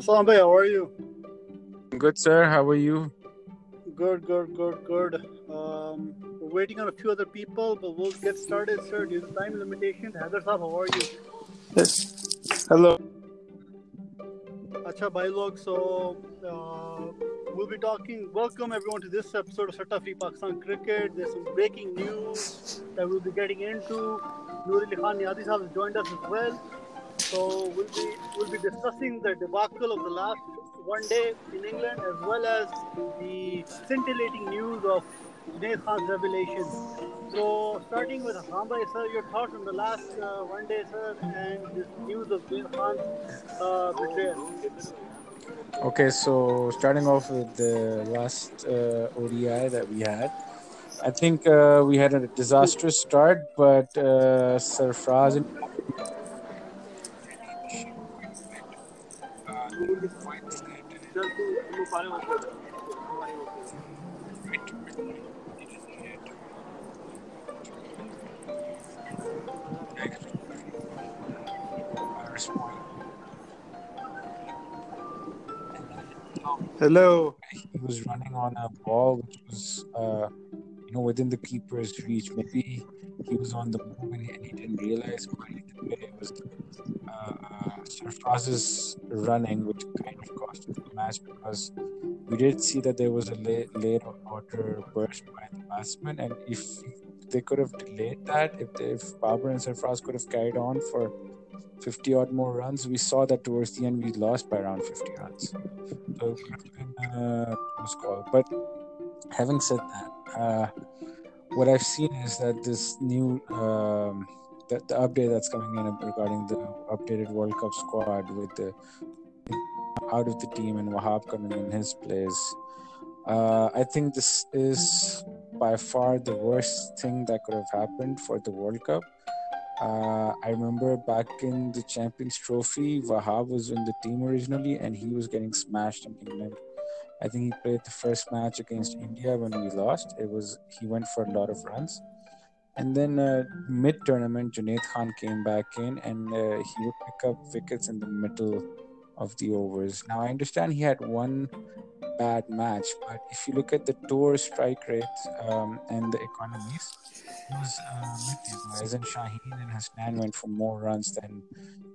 Aslam bhai, how are you? Good, sir. How are you? Good, good, good, good. Um, we're waiting on a few other people, but we'll get started, sir. Due to time limitations, Haider Saab, how are you? Yes. Hello. Acha bhai log, so uh, we'll be talking. Welcome everyone to this episode of Satta Free Pakistan Cricket. There's some breaking news that we'll be getting into. Noor Ali Khan Niazi Saab has joined us as well. So we'll be we'll be discussing the debacle of the last one day in England as well as the scintillating news of Junaid Khan's revelation. So starting with bhai, sir, your thoughts on the last uh, one day, sir, and this news of Junaid Khan's uh, betrayal. Okay, so starting off with the last uh, ODI that we had, I think uh, we had a disastrous start, but uh, Sarfraz Hello. he was running on a ball which was, uh, you know, within the keeper's reach. Maybe he was on the move and he, didn't realize, it was uh, Sarfraz's running which kind of cost us the match because we did see that there was a late, late order burst by the batsman, and if they could have delayed that, if if Babar and Sarfraz could have carried on for 50 odd more runs, we saw that towards the end we lost by around 50 runs. So it would have been a close call. But having said that, uh, what I've seen is that this new um, the, the update that's coming in regarding the updated World Cup squad with the out of the team and Wahab coming in his place. Uh, I think this is by far the worst thing that could have happened for the World Cup. Uh, I remember back in the Champions Trophy, Wahab was in the team originally and he was getting smashed in England. I think he played the first match against India when we lost. It was he went for a lot of runs, and then uh, mid tournament, Junaid Khan came back in and uh, he would pick up wickets in the middle of the overs. Now I understand he had one bad match, but if you look at the tour strike rate um, and the economies, it was uh, mid-table. As Shaheen and Hasnain went for more runs than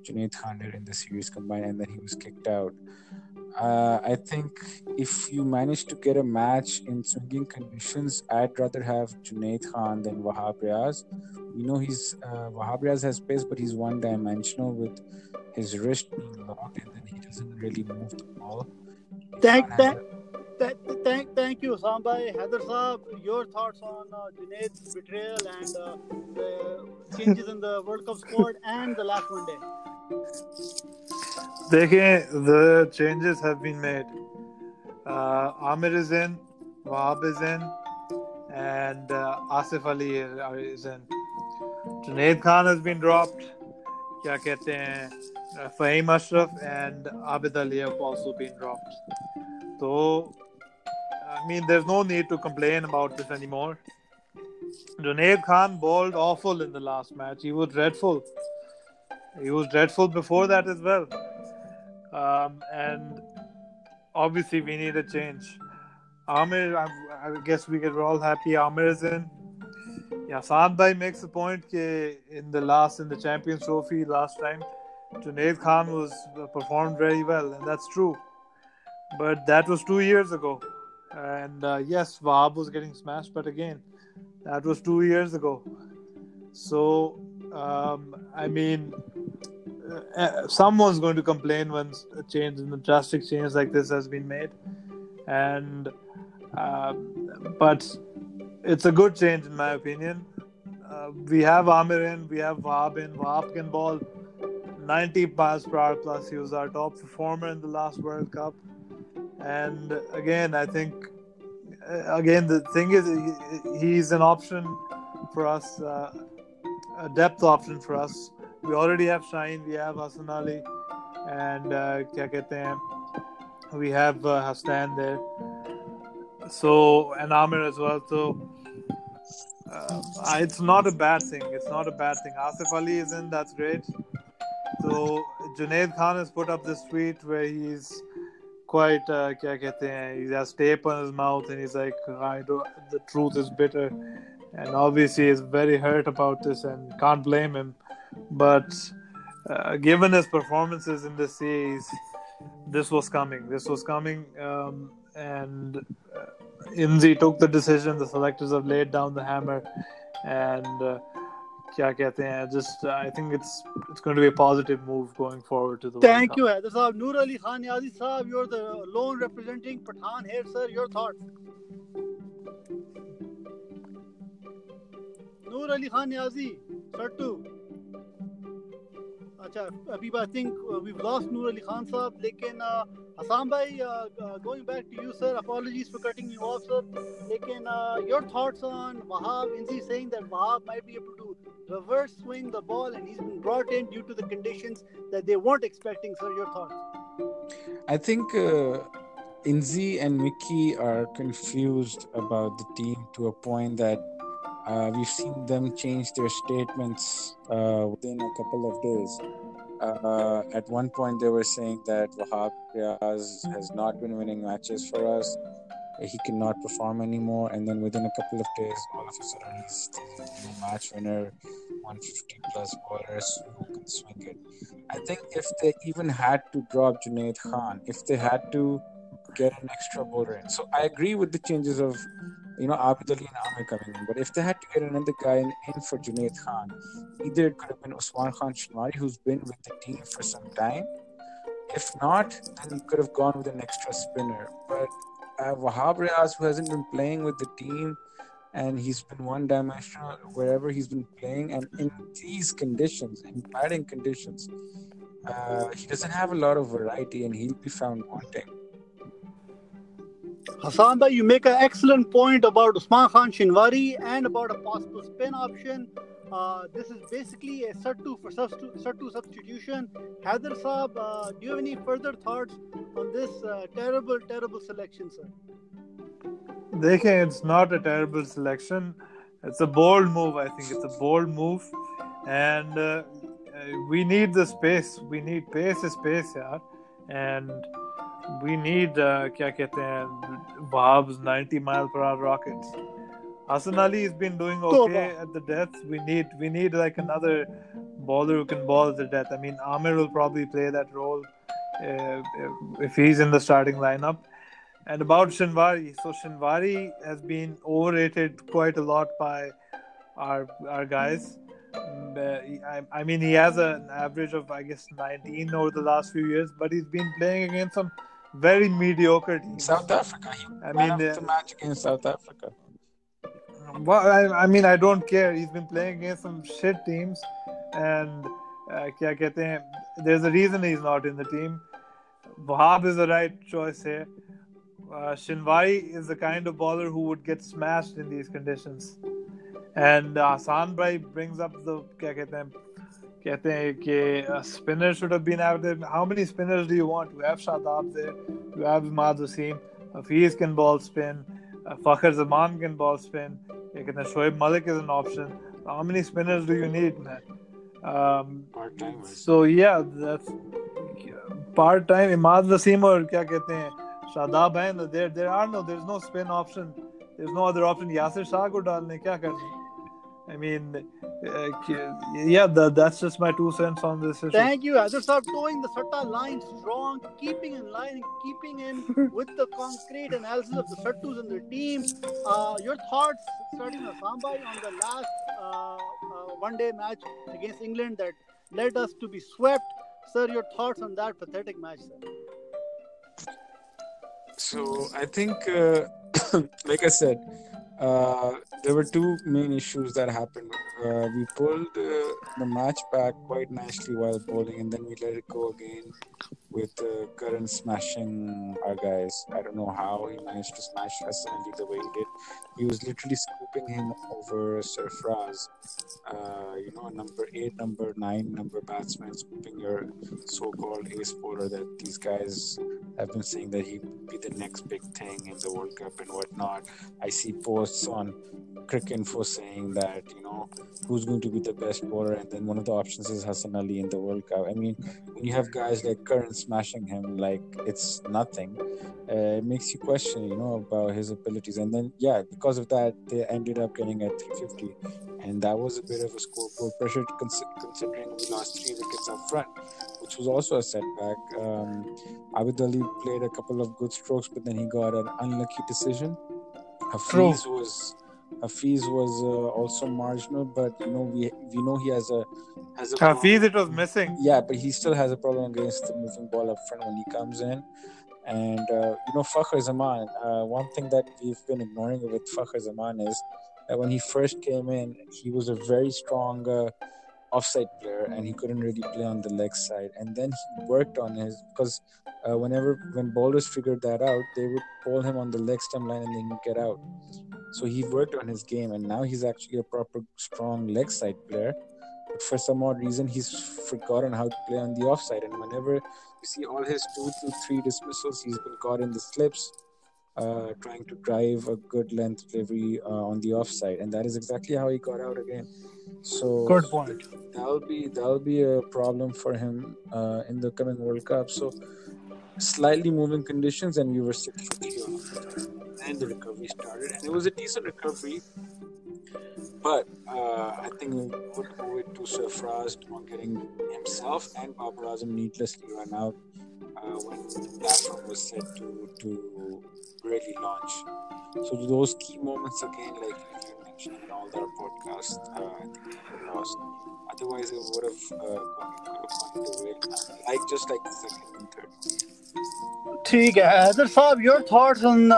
Junaid Khan did in the series combined, and then he was kicked out. Uh, I think if you manage to get a match in swinging conditions, I'd rather have Junaid Khan than Wahab Riaz. You know, he's uh, Wahab Riaz has pace, but he's one-dimensional with his wrist being locked, and then he doesn't really move the ball. Thank, thank, thank, thank, thank you, Hassan bhai. Haider Saab, your thoughts on uh, Junaid's betrayal and uh, the changes in the World Cup squad and the last one day. देखें the changes have been made. Uh, Amir is in, Wahab is in, and uh, Asif Ali is in. Junaid Khan has been dropped. क्या कहते हैं Fahim Ashraf and Abid Ali have also been dropped. So, I mean, there's no need to complain about this anymore. Junaid Khan bowled awful in the last match. He was dreadful. He was dreadful before that as well. Um, and obviously, we need a change. Amir, I, I guess we get all happy. Amir is in. Yeah, Saad Bhai makes a point that in the last in the Champions Trophy last time, Junaid Khan was uh, performed very well, and that's true. But that was two years ago, and uh, yes, Wahab was getting smashed, but again, that was two years ago. So, um, I mean, uh, uh, someone's going to complain when a change, in a drastic change like this has been made, and um, but it's a good change in my opinion. Uh, we have Amir in, we have Wahab in. Wahab can ball 90 miles per hour plus. He was our top performer in the last World Cup. And again, I think, uh, again, the thing is, he's an option for us, uh, a depth option for us. We already have Shine, we have Hassan Ali, and uh, kya hain? we have uh, Hastan there. So, and Amir as well. So, uh, it's not a bad thing. It's not a bad thing. Asif Ali is in, that's great. So, Junaid Khan has put up this tweet where he's quite uh, kya kehte hain? he has tape on his mouth and he's like I do the truth is bitter and obviously is very hurt about this and can't blame him. But uh, given his performances in the series, this was coming. This was coming, um, and uh, Inzi took the decision. The selectors have laid down the hammer, and uh, क्या कहते हैं just I think it's it's going to be a positive move going forward to the Thank World you, Haider Saab. Ali Khan Niazi Saab, you're the lone representing Pathan here, sir. Your thoughts? Noor Ali Khan Niazi, Sattu. अच्छा अभी I think we've lost Noor Ali Khan साहब लेकिन uh, Hassan bhai uh, uh, going back to you sir apologies for cutting you off sir लेकिन uh, your thoughts on Wahab Inzi saying that Wahab might be able to reverse swing the ball and he's been brought in due to the conditions that they weren't expecting sir your thoughts I think uh, Inzi and Mickey are confused about the team to a point that uh, we've seen them change their statements uh, within a couple of days. Uh, at one point, they were saying that Wahab Riaz has not been winning matches for us. He cannot perform anymore. And then within a couple of days, all of a sudden, he's the match winner, 150 plus bowlers who can swing it. I think if they even had to drop Junaid Khan, if they had to get an extra bowler in. So I agree with the changes of, you know, Abid Ali and Amir coming in. But if they had to get another guy in, for Junaid Khan, either it could have been Usman Khan Shinwari, who's been with the team for some time. If not, then you could have gone with an extra spinner. But uh, Wahab Riaz, who hasn't been playing with the team, and he's been one dimensional wherever he's been playing, and in these conditions, in batting conditions, uh, he doesn't have a lot of variety, and he'll be found wanting. Hassan bhai, you make an excellent point about Usman Khan Shinwari and about a possible spin option. Uh, this is basically a Sattu for Sattu substitution. Haider Saab, uh, do you have any further thoughts on this uh, terrible, terrible selection, sir? Dekhen, it's not a terrible selection. It's a bold move. I think it's a bold move, and uh, uh, we need the space. We need pace space, yeah, and we need uh, क्या कहते हैं Wahab's 90 mile per hour rockets. Hassan Ali has been doing okay at the death. We need we need like another bowler who can bowl at the death. I mean, Amir will probably play that role uh, if he's in the starting lineup. And about Shinwari, so Shinwari has been overrated quite a lot by our our guys. Mm, uh, I, I mean, he has an average of I guess 19 over the last few years, but he's been playing against some very mediocre team. South Africa. He I mean, uh, the match against South Africa. Well, I, I, mean, I don't care. He's been playing against some shit teams, and uh, kya kehte hain? There's a reason he's not in the team. Wahab is the right choice here. Uh, Shinwari is the kind of bowler who would get smashed in these conditions. And Hassan uh, Bhai brings up the kya kehte hain, कहते हैं कि spinner should have been out there. How many spinners do you want? You have Shadab there. You have Imad Wasim. Hafiz can ball spin. Uh, Fakhr Zaman can ball spin. You can Shoaib Malik is an option. How many spinners do you need, man? Um, Part timers. so yeah, that's part time. Imad Wasim or क्या कहते हैं? Shadab हैं. There, there are no. There's no spin option. There's no other option. Yasir Shah को डालने क्या करना? I mean, uh, yeah, that, that's just my two cents on this issue. Thank you, Haider Saab, towing the Satta line strong, keeping in line, keeping in with the concrete analysis of the Sattus and the team. Uh, your thoughts, starting with Sambai, on the last uh, uh, one-day match against England that led us to be swept. Sir, your thoughts on that pathetic match, sir? So I think, uh, like I said, uh, there were two main issues that happened. Uh, we pulled uh, the match back quite nicely while bowling, and then we let it go again with uh, Curran smashing our guys. I don't know how he managed to smash Hassan Ali the way he did. He was literally scooping him over Sarfraz. Uh, you know, number eight, number nine, number batsman scooping your so-called ace bowler that these guys have been saying that he would be the next big thing in the World Cup and whatnot. I see posts on Cricinfo saying that you know who's going to be the best bowler, and then one of the options is Hassan Ali in the World Cup. I mean, when you have guys like Curran smashing him like it's nothing, uh, it makes you question, you know, about his abilities. And then yeah, because of that, they ended up getting at 350, and that was a bit of a scoreboard pressure considering we lost three wickets up front, which was also a setback. Um, Abid Ali played a couple of good strokes, but then he got an unlucky decision. Hafiz was Hafiz was uh, also marginal, but you know we we know he has a has a Hafiz it was missing. Yeah, but he still has a problem against the moving ball up front when he comes in. And uh, you know Fakhar Zaman, uh, one thing that we've been ignoring with Fakhar Zaman is that when he first came in, he was a very strong uh, offside player, and he couldn't really play on the leg side. And then he worked on his because uh, whenever when bowlers figured that out, they would bowl him on the leg stump line and then he'd get out. So he worked on his game, and now he's actually a proper strong leg side player. But for some odd reason, he's forgotten how to play on the offside. And whenever you see all his two to three dismissals, he's been caught in the slips, uh, trying to drive a good length delivery uh, on the offside, and that is exactly how he got out again. So good point. That'll be that'll be a problem for him uh, in the coming World Cup. So slightly moving conditions, and we were six and the recovery started, and it was a decent recovery. But uh, I think we would owe it to Sarfraz on getting himself and Babar needlessly run out uh, when the platform was set to to really launch. So those key moments again, like you mentioned in all our podcasts, uh, I think we lost. Otherwise, it would have uh, gone, gone the way, like just like the second and third. ठीक है हैदर साहब your thoughts on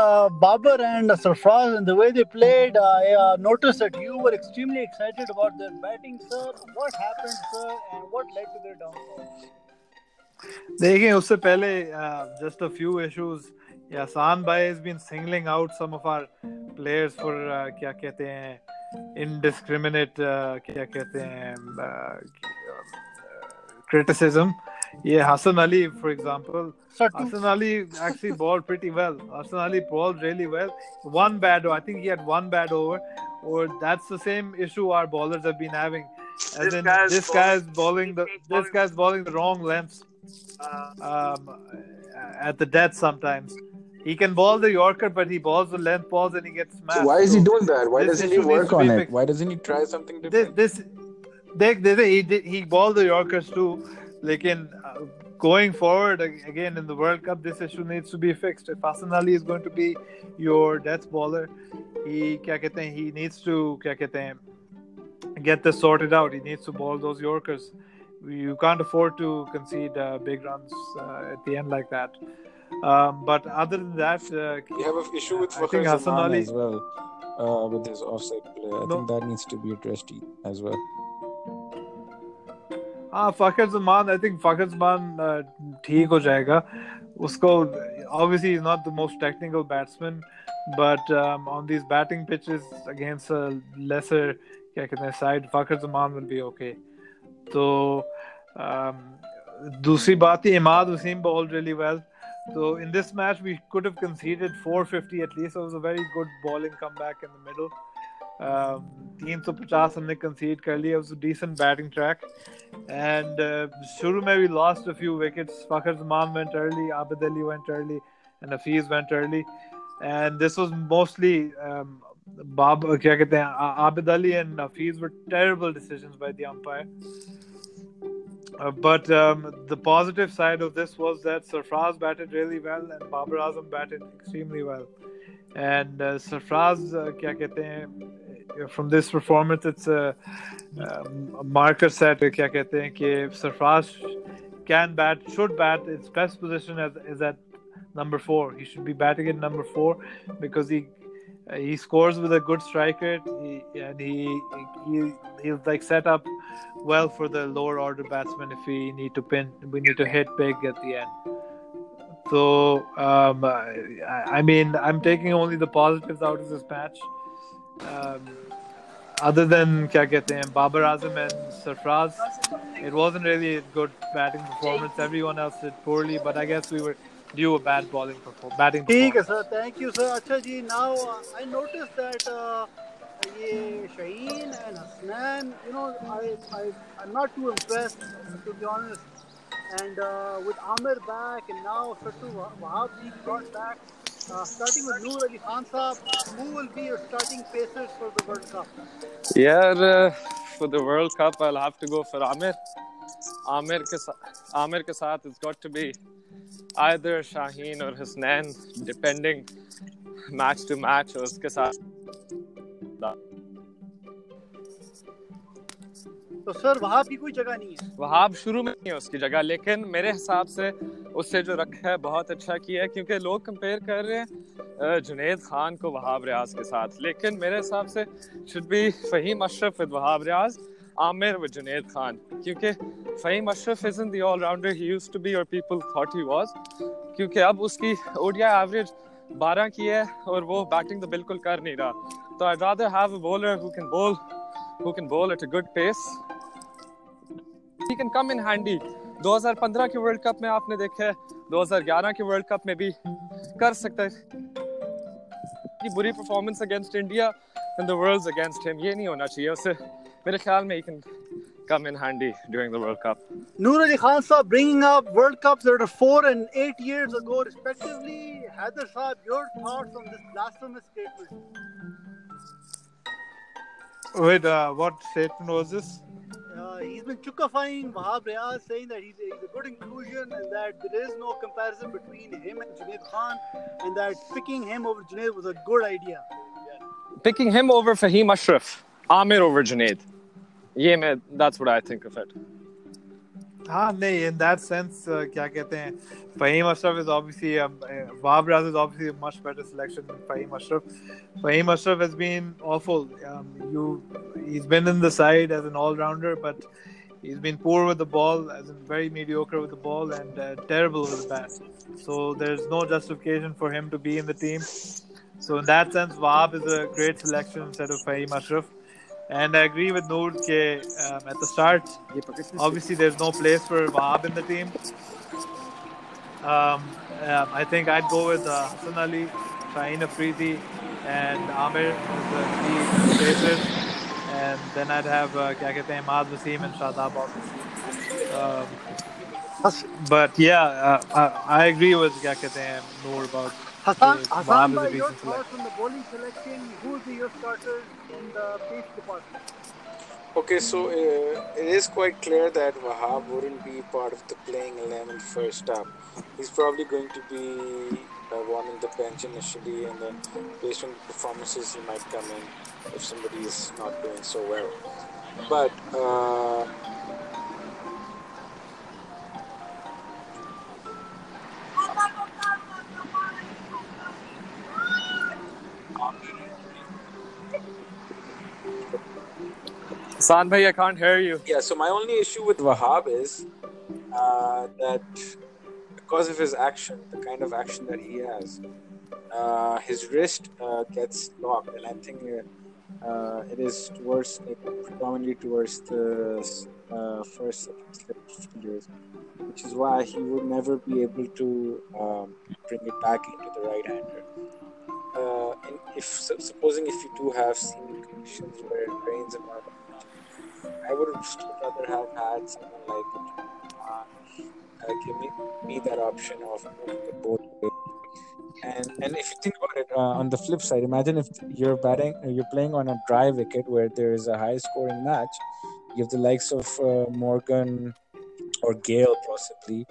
Babar and Sarfaraz and the way they played I noticed that you were extremely excited about their batting sir what happened sir and what led to their downfall देखिए उससे पहले just a few issues यासान भाई has been singling out some of our players for क्या कहते हैं indiscriminate uh, क्या कहते हैं criticism uh, yeah, Hassan Ali, for example. Hassan Ali actually bowled pretty well. Hassan Ali bowled really well. One bad over. I think he had one bad over. Or that's the same issue our bowlers have been having. As this in, guy's this guy's bowling the this guy's bowling the wrong lengths um, at the death sometimes. He can bowl the Yorker, but he bowls the length balls and he gets smashed. So why is he doing that? Why doesn't he work on it? Why doesn't he try something different? This, this they, they, he, did, he bowled the Yorkers too Lekin, uh, going forward again in the World Cup, this issue needs to be fixed. If Hassan Ali is going to be your death bowler, he he needs to get this sorted out. He needs to bowl those Yorkers. You can't afford to concede uh, big runs uh, at the end like that. Um, but other than that, uh, you have an issue with I think Hassan Ali as well uh, with his offside play. I no. think that needs to be addressed as well. हाँ फखर Zaman I think फखर जमान ठीक हो जाएगा उसको obviously he's not the most technical batsman but um, on these batting pitches against a lesser क्या कहते हैं side Fakhar Zaman will be okay तो um, दूसरी बात ही Imad Wasim bowled really well so in this match we could have conceded 450 at least it was a very good bowling comeback in the middle तीन सौ पचास हमने कंसीड कर लिया was decent batting track and uh, शुरू में we lost a few wickets Fakhar Zaman went early Abid Ali went early and Hafiz went early and this was mostly um, Bob क्या कहते हैं Abid Ali and Hafiz were terrible decisions by the umpire uh, but um, the positive side of this was that Sarfraz batted really well and Babar Azam batted extremely well. And uh, Sarfraz, uh, क्या कहते हैं from this performance, it's a, a marker set. क्या कहते हैं कि Sarfraz can bat, should bat. Its best position is, is at number four. He should be batting at number four because he he scores with a good striker. He, and he he he's like set up well for the lower order batsmen if we need to pin, we need to hit big at the end. So, um, I, I mean, I'm taking only the positives out of this match. Um, other than kya kehte hain, Babar Azam and Sarfraz, it wasn't really a good batting performance. Everyone else did poorly, but I guess we were due a bad bowling performance. Batting ठीक है performance. Sir thank you sir अच्छा जी now I notice that ये Shaheen and Hasnan you know I I I'm not too impressed to be honest and uh, with Amir back and now Sattu Wahab being brought back Uh, starting with Noor Ali Khan Saab who will be your starting pacers for the World Cup Yeah, uh, for the World Cup, I'll have to go for Amir. Amir के Amir के साथ it's got to be either Shaheen or Hasnan, depending match to match. और उसके साथ तो sir Wahab की कोई जगह नहीं है वहाब शुरू में नहीं है उसकी जगह लेकिन मेरे हिसाब से उससे जो रखा है बहुत अच्छा किया है, क्योंकि लोग कंपेयर कर रहे हैं जुनेद खान को वहाब रियाज के साथ। लेकिन मेरे हिसाब से should be Faheem Ashraf with Wahab Riaz, Amir with Junaid Khan. क्योंकि Faheem Ashraf is in the all rounder he used to be और पीपल थॉट ही वाज क्योंकि अब उसकी ओडीआई एवरेज 12 की है और वो बैटिंग तो बिल्कुल कर नहीं रहा। तो I rather have a bowler who can bowl who can bowl at a good pace he can come in handy 2015 के वर्ल्ड कप में आपने देखा है 2011 के वर्ल्ड कप में भी कर सकते हैं। बुरी performance against India and the world against him ये नहीं होना चाहिए उसे। मेरे ख्याल में can come in handy during the world cup Noor Ali Khan साहब bringing up world cups that are 4 and 8 years ago respectively Haider साहब your thoughts on this blasphemous statement With uh, what statement was? He's been chukifying Wahab Riaz, saying that he's, he's a good inclusion and that there is no comparison between him and Junaid Khan, and that picking him over Junaid was a good idea. picking him over Fahim Ashraf Amir over Junaid ये मैं that's what I think of it हाँ नहीं in that sense uh, क्या कहते हैं Fahim Ashraf is obviously um, uh, Wahab Riaz is obviously a much better selection than Fahim Ashraf. Fahim Ashraf has been awful. Um, you he's been in the side as an all-rounder, but he's been poor with the ball, as in very mediocre with the ball, and uh, terrible with the bat. So there's no justification for him to be in the team. So in that sense, Wahab is a great selection instead of Fahim Ashraf. And I agree with Noor that um, at the start, obviously there's no place for Wahab in the team. Um, um, I think I'd go with uh, Hassan Ali, Shaheen Afridi, and Amir as the key spaces. And then I'd have uh, Kakete Imad Wasim and Shadab um, But yeah, uh, I, I, agree with Kakete and Noor about Hassan, Okay, Hassan, Wahab is a by your decent thoughts on the bowling selection, who will be your starters in the pace department? Okay, so uh, it is quite clear that Wahab wouldn't be part of the playing 11 first up. He's probably going to be uh, warming the bench initially, and then based on the performances, he might come in if somebody is not doing so well. But uh, San bhai I can't hear you yeah, so my only issue with Wahab is uh, that because of his action, the kind of action that he has, uh, his wrist uh, gets locked, and I think uh, uh, it is towards like, predominantly towards the uh, first fingers, which is why he would never be able to um, bring it back into the right hander. Uh, and if supposing if you do have seaming conditions where it rains a lot, I would rather have had someone like uh, uh, me, that option of both ways. And and if you think about it, uh, on the flip side, imagine if you're batting, uh, you're playing on a dry wicket where there is a high scoring match. You have the likes of uh, Morgan or Gayle, possibly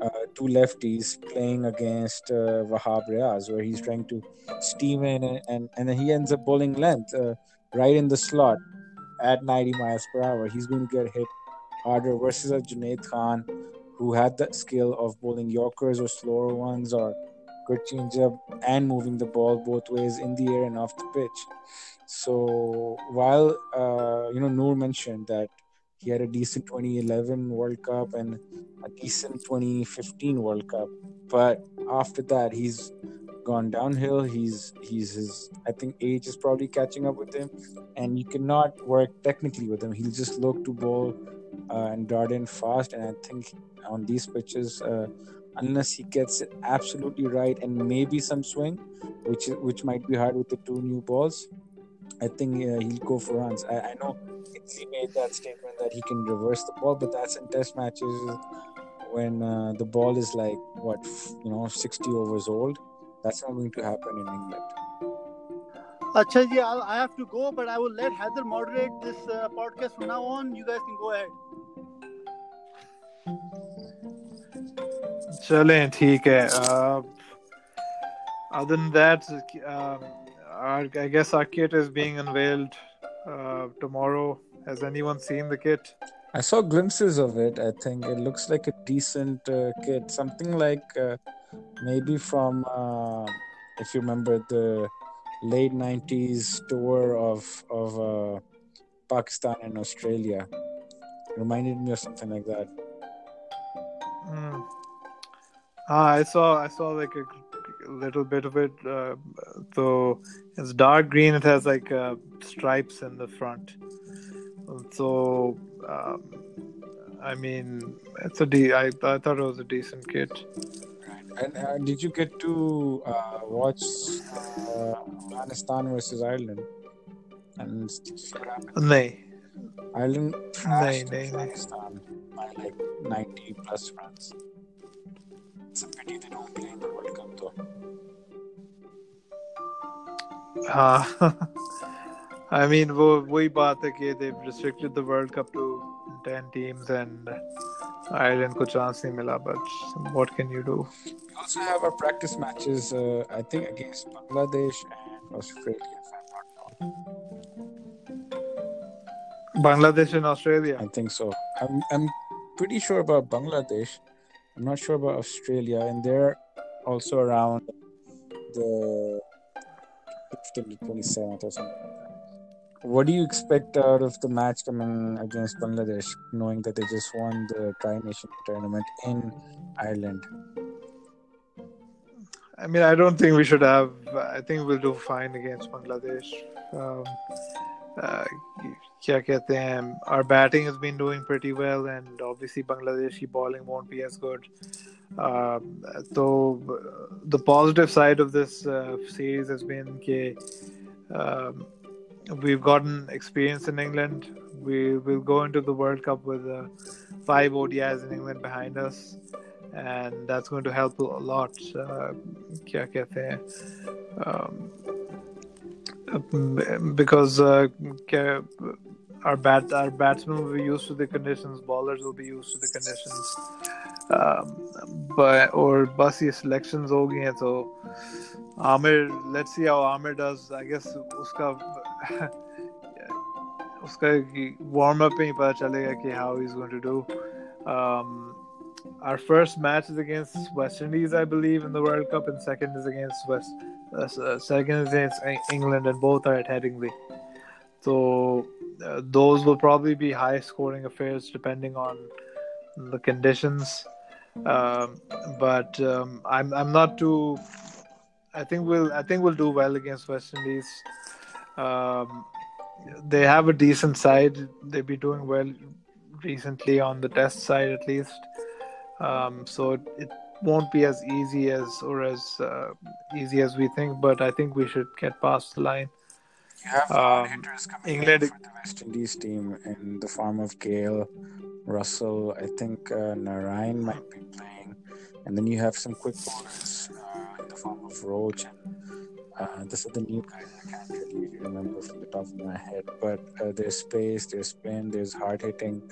uh, two lefties playing against Wahab Riaz, where he's trying to steam in, and and, and then he ends up bowling length right in the slot at 90 miles per hour. He's going to get hit harder versus a Junaid Khan who had the skill of bowling Yorkers or slower ones or good changeup and moving the ball both ways in the air and off the pitch. So while uh, you know Noor mentioned that he had a decent 2011 World Cup and a decent 2015 World Cup. But after that, he's gone downhill. He's he's his I think age is probably catching up with him, and you cannot work technically with him. He'll just look to ball uh, and dart in fast. And I think on these pitches, uh, unless he gets it absolutely right and maybe some swing, which which might be hard with the two new balls, I think uh, he'll go for runs. I, I know he made that statement that he can reverse the ball, but that's in test matches when uh, the ball is like what you know 60 overs old. That's not going to happen in England. Acha I'll, I have to go, but I will let Haider moderate this uh, podcast from now on. You guys can go ahead. चलें ठीक है other than that uh, i guess our kit is being unveiled uh, tomorrow has anyone seen the kit I saw glimpses of it. I think it looks like a decent uh, kit, something like uh, maybe from uh, if you remember the late '90s tour of of uh, Pakistan and Australia. reminded me of something like that. Hmm. Ah, I saw I saw like a little bit of it. Uh, so it's dark green. It has like uh, stripes in the front. So um, I mean, it's a de- I, I thought it was a decent kit. And uh, did you get to uh, watch uh, Afghanistan versus Ireland? And see what happened? Nay, Ireland nay, thrashed nay, nay. Afghanistan by like 90 plus runs. It's a pity they don't play in the World Cup though. हाँ I mean वो वही बात है कि they've restricted the World Cup to 10 teams and Ireland ko chance nahi mila but what can you do? We also have our practice matches uh, I think against Bangladesh and Australia if I'm not Bangladesh and Australia? I think so. I'm, I'm pretty sure about Bangladesh. I'm not sure about Australia and they're also around the 15th 27th or something. What do you expect out of the match coming against Bangladesh, knowing that they just won the Tri Nation tournament in Ireland? I mean I don't think we should have I think we'll do fine against Bangladesh um, uh, क्या कहते हैं our batting has been doing pretty well and obviously Bangladeshi bowling won't be as good um, so the positive side of this uh, series has been that um, we've gotten experience in England. We will go into the World Cup with uh, five ODIs in England behind us, and that's going to help a lot. Uh, क्या कहते हैं? Um, because uh, क्या- our bat our batsmen will be used to the conditions, bowlers will be used to the conditions. Um, but or बस ये selections हो गई हैं तो Aamir let's see how Amir does. I guess उसका उसका warm up में ही पता चलेगा कि how he's going to do. Um, our first match is against West Indies, I believe, in the World Cup, and second is against West. Uh, second is against Eng- England, and both are at Headingley. So uh, those will probably be high scoring affairs depending on the conditions. Um, but um, I'm I'm not too. I think we'll I think we'll do well against West Indies. Um, they have a decent side. They've been doing well recently on the test side at least. Um, so it, it won't be as easy as or as uh, easy as we think, but I think we should get past the line. You have Um, hitters coming England- for the West Indies team in the form of Gayle, Russell. I think uh, Narayan might be playing, and then you have some quick bowlers uh, in the form of Roach and uh, this is the new guys I can't really remember from the top of my head. But uh, there's space, there's spin, there's hard hitting.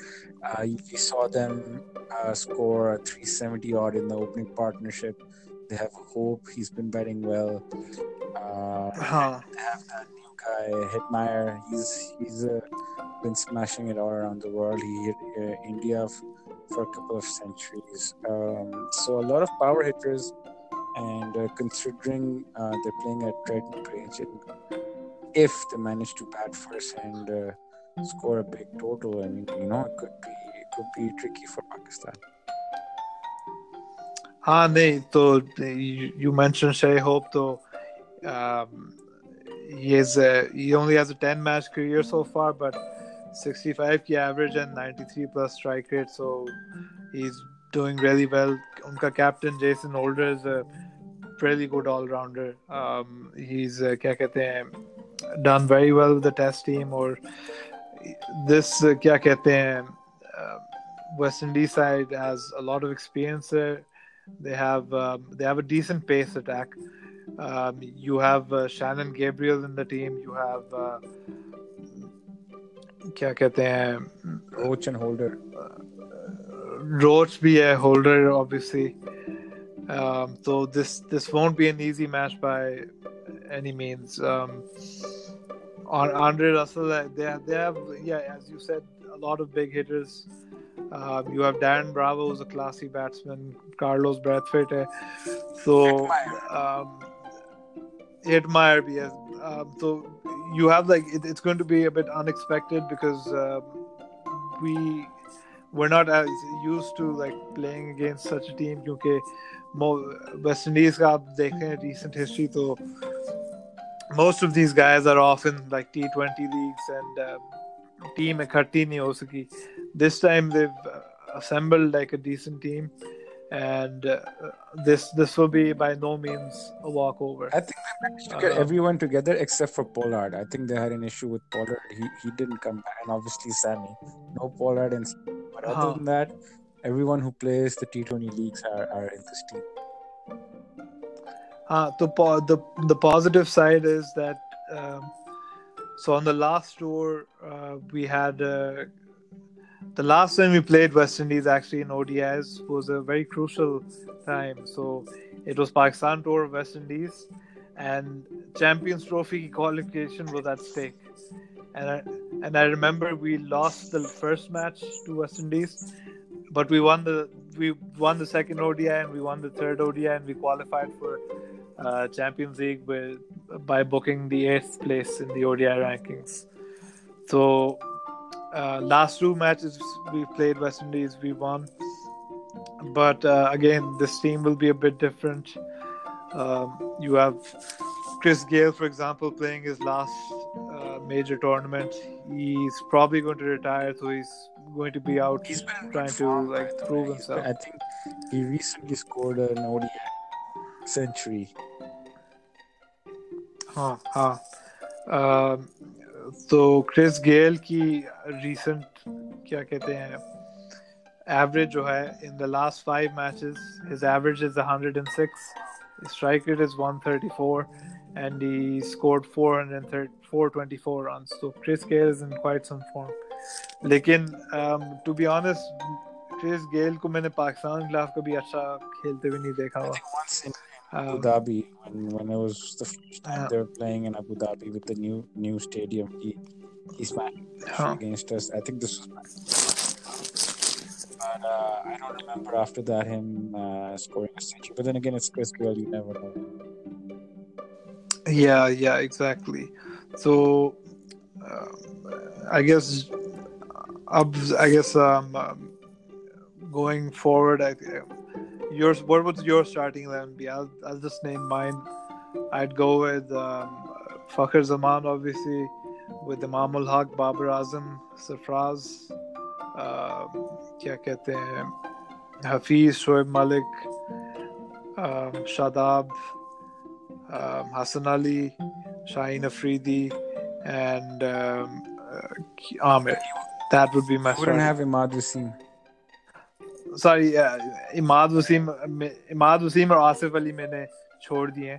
Uh, you you saw them uh, score a 370 odd in the opening partnership. They have Hope. He's been batting well. Uh, Huh. they have that new guy Hetmyer. He's he's uh, been smashing it all around the world. He hit uh, India f- for a couple of centuries. Um, so a lot of power hitters, and uh, considering uh, they're playing at Tretton Grange, and if they manage to bat first and uh, score a big total. I mean, you know, it could be it could be tricky for Pakistan. हाँ नहीं तो you mentioned Shai Hope तो um, he is a, he only has a 10 match career so far but 65 की average and 93 plus strike rate so he's doing really well उनका captain Jason Holder is a really good all rounder um, he's uh, क्या कहते हैं done very well with the test team or this uh, क्या कहते हैं uh, West Indies side has a lot of experience there they have um, they have a decent pace attack. Um, you have uh, Shannon Gabriel in the team. You have uh, क्या कहते हैं रोच and holder Roach भी है Holder obviously um, so this this won't be an easy match by any means. Um, on Andre Russell, uh, they have, they have yeah, as you said, a lot of big hitters. Um, you have Dan Bravo, who's a classy batsman. Carlos Brathwaite uh, so um, Edmire, yes. Um, so you have like it, it's going to be a bit unexpected because um, we we're not as used to like playing against such a team. क्योंकि mo- West Indies का आप देखें recent history तो most of these guys are often like T20 leagues and um, team इकट्ठी नहीं हो सकी. This time they've uh, assembled like a decent team, and uh, this this will be by no means a walkover. I think they managed to get Uh, everyone together except for Pollard. I think they had an issue with Pollard. He he didn't come back, and obviously Sammy. No Pollard and Sammy. But other Huh. than that, everyone who plays the T20 leagues are, are in this team. Uh, the po- the the positive side is that um, so on the last tour uh, we had uh, the last time we played West Indies actually in ODIs was a very crucial time. So it was Pakistan tour of West Indies, and Champions Trophy qualification was at stake. And I, and I remember we lost the first match to West Indies, but we won the we won the second ODI and we won the third ODI and we qualified for uh, Champions League with, by booking the eighth place in the ODI rankings. So uh, last two matches we played West Indies, we won. But uh, again, this team will be a bit different. Um, you have Chris Gayle, for example, playing his last uh, major tournament. He's probably going to retire, so he's going to be out he's been trying to like prove himself. Been, I think he recently scored an ODI century. Huh. huh. Um, तो Chris Gayle की recent क्या कहते हैं average जो है in the last five matches his average is 106 strike rate is 134 and he scored 400 424 run so Chris Gayle is in quite some form लेकिन to be honest Chris Gayle को मैंने पाकिस्तान के खिलाफ कभी अच्छा खेलते हुए नहीं देखा हुआ। Think Um, Abu Dhabi, when, when it was the first time Yeah. they were playing in Abu Dhabi with the new new stadium, he he smashed Huh. against us. I think this was. But uh, I don't remember after that him uh, scoring a century. But then again, it's Chris Gayle. You never know. Yeah, yeah, exactly. So, um, I guess, I guess, um, um, going forward, I, yours what would your starting 11 be i'll, I'll just name mine i'd go with um, Fakhar Zaman obviously with Imam ul Haq Babar Azam Sarfraz um, um, um, uh, क्या Malik, हैं Hafeez Shoaib Malik Shadab Hasan Ali Shaheen Afridi and That would be my. I wouldn't have Imad Wasim. Sorry Imad Wasim Imad Wasim और आसिफ अली मैंने छोड़ दिए